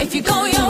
If you go your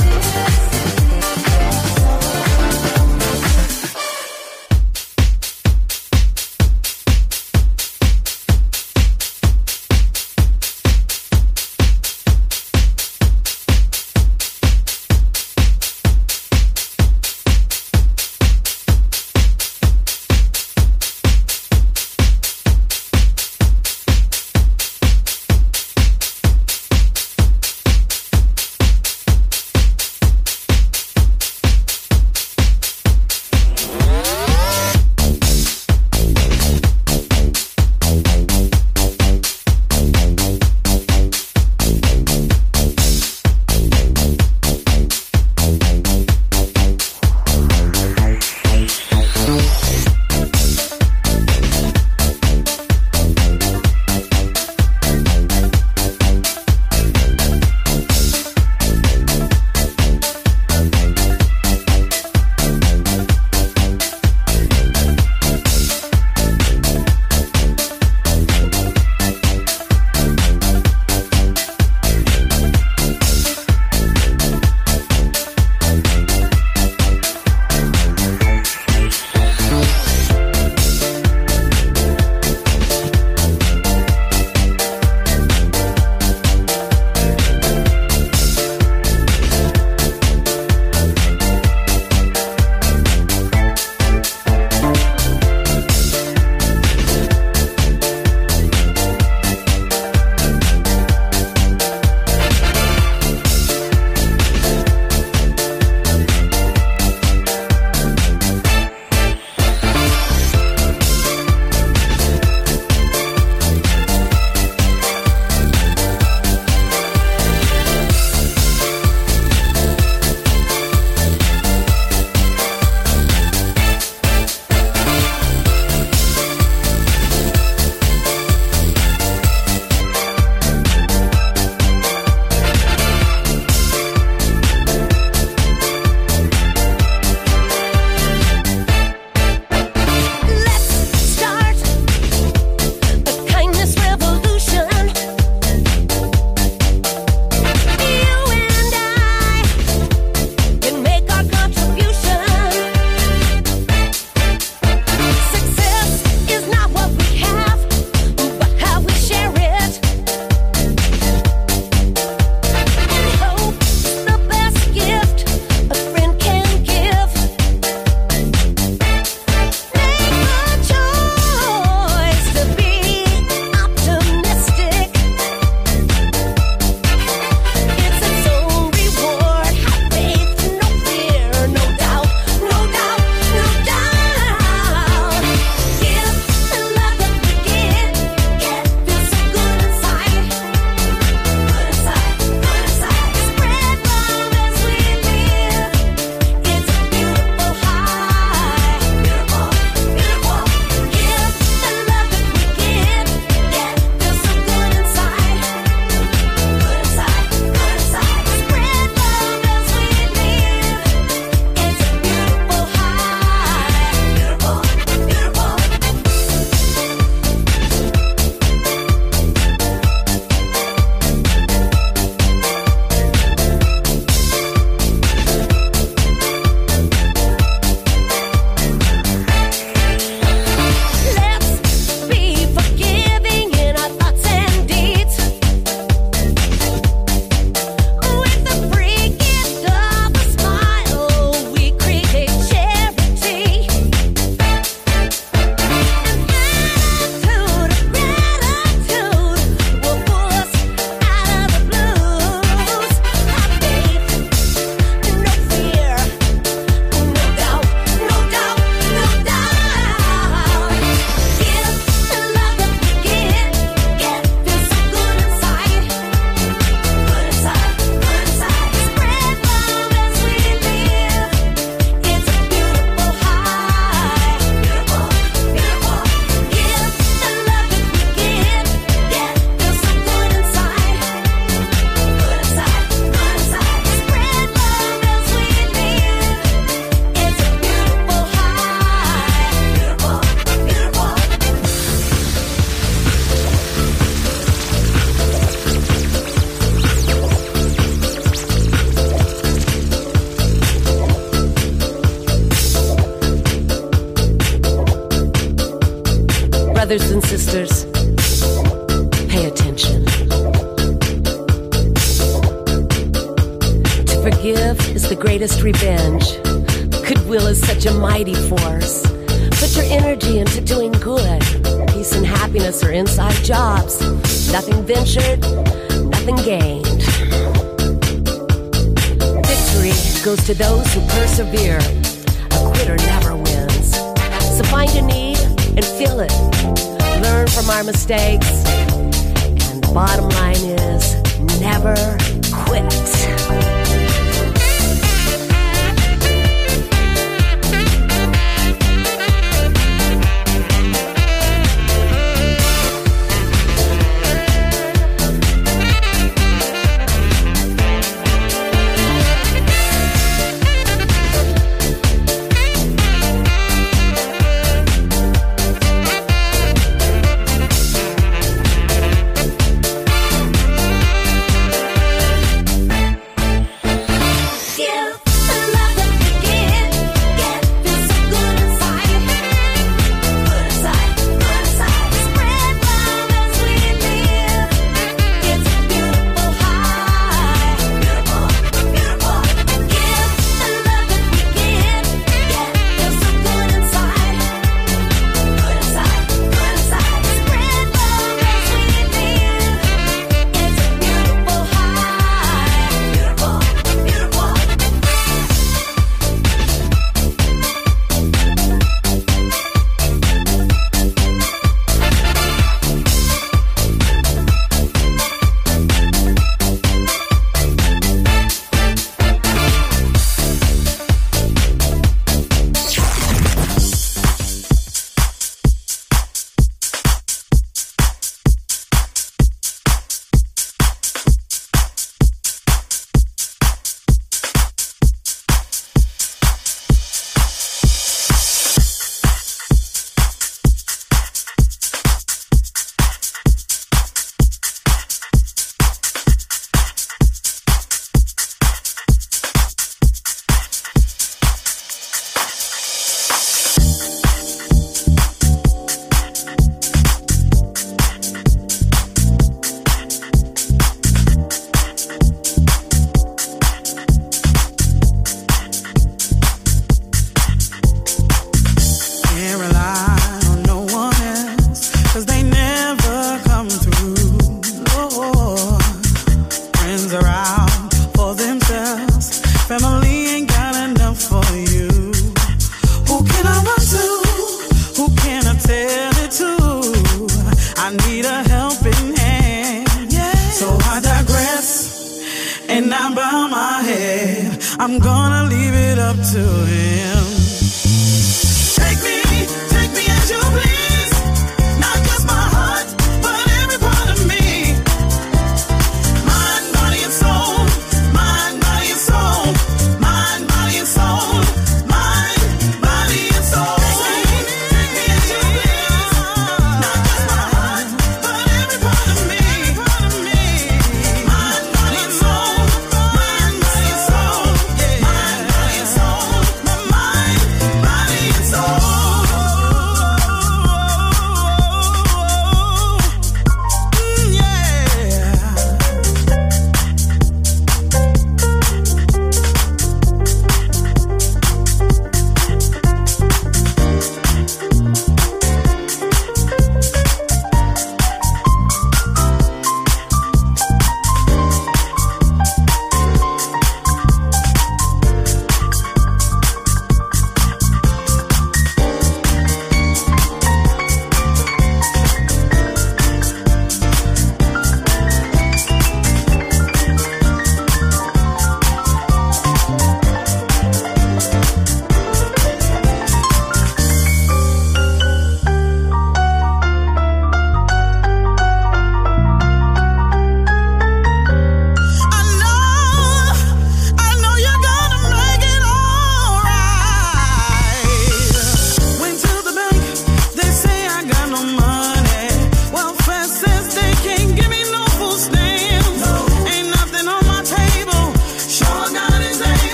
and I bow my head. I'm gonna leave it up to him.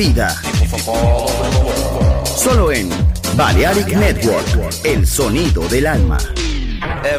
Vida. Solo en Balearic Network, el sonido del alma. La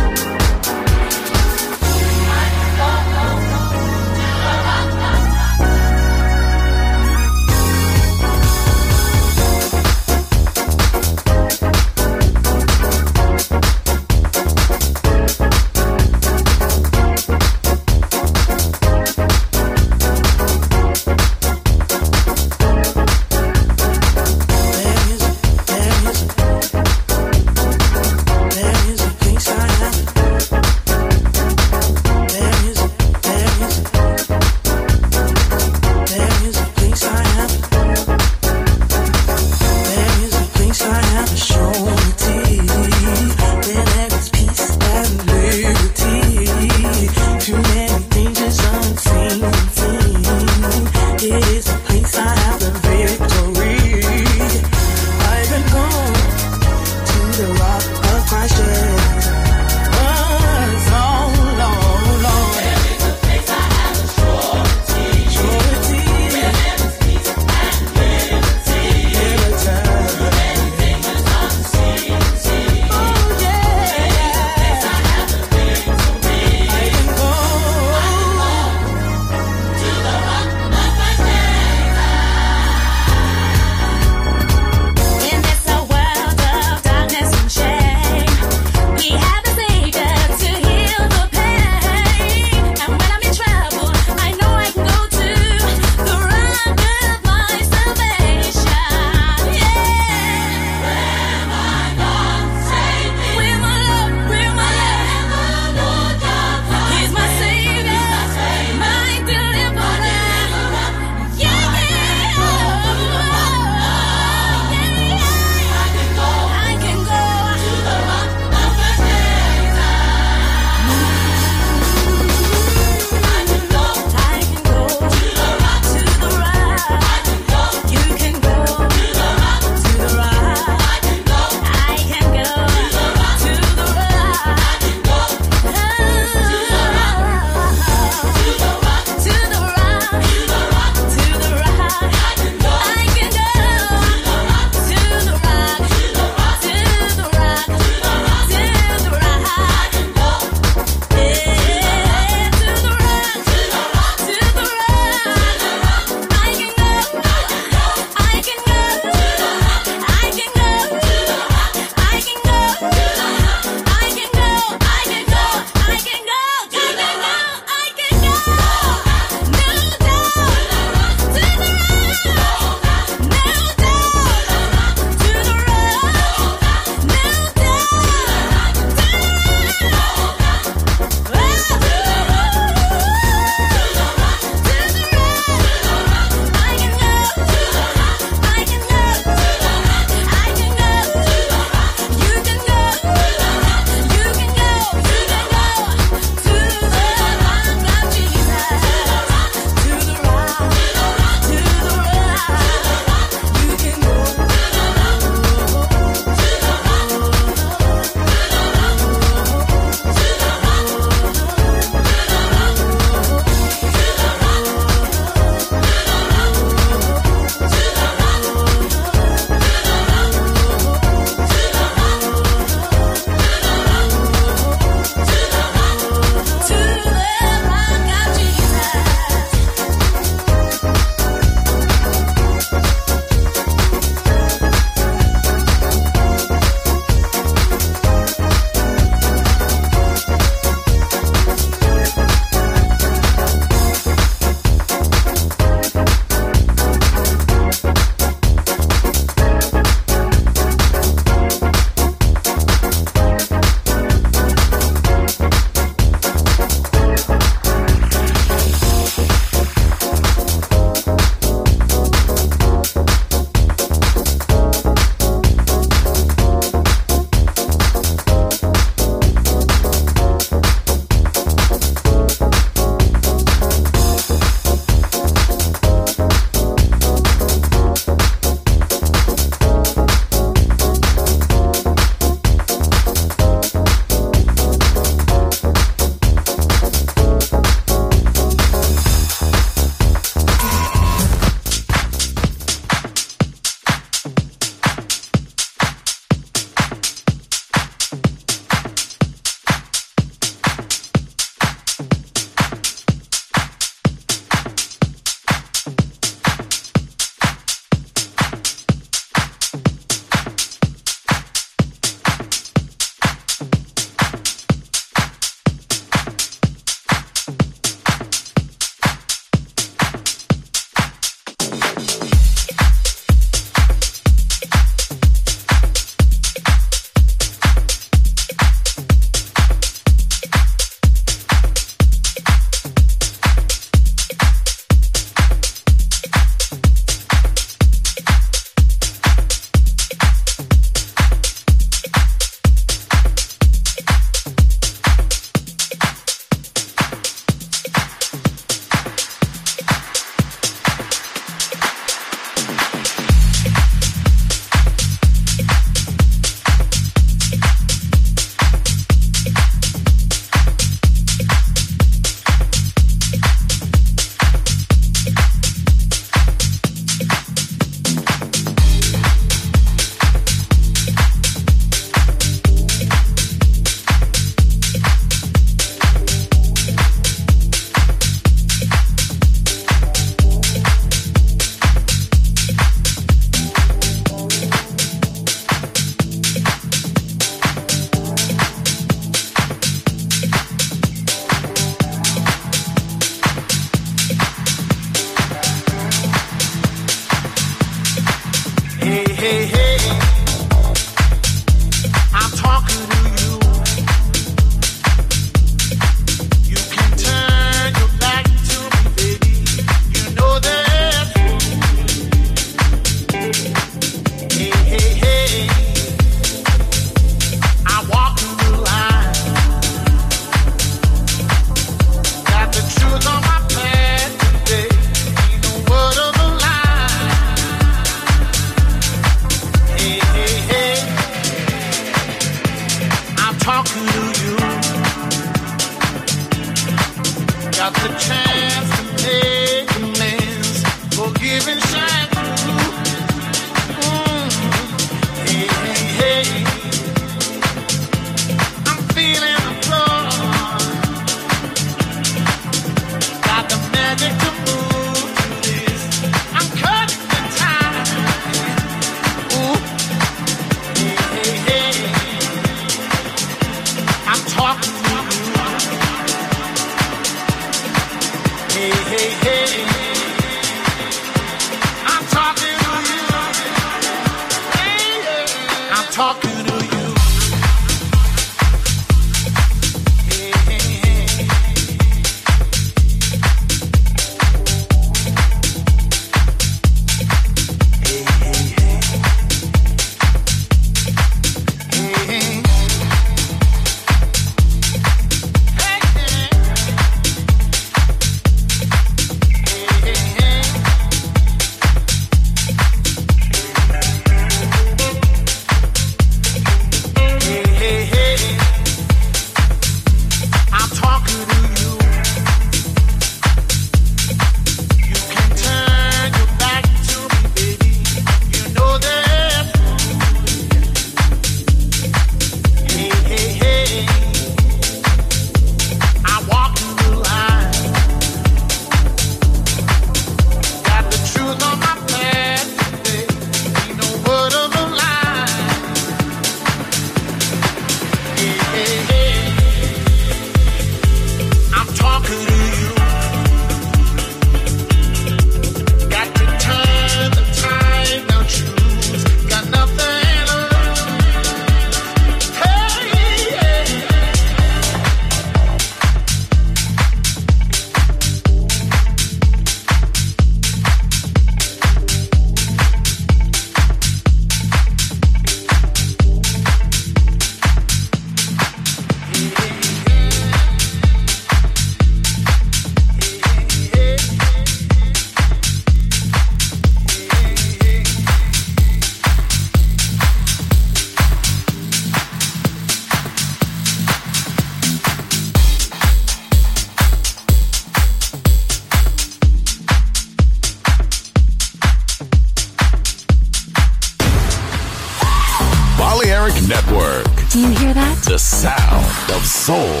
Soul.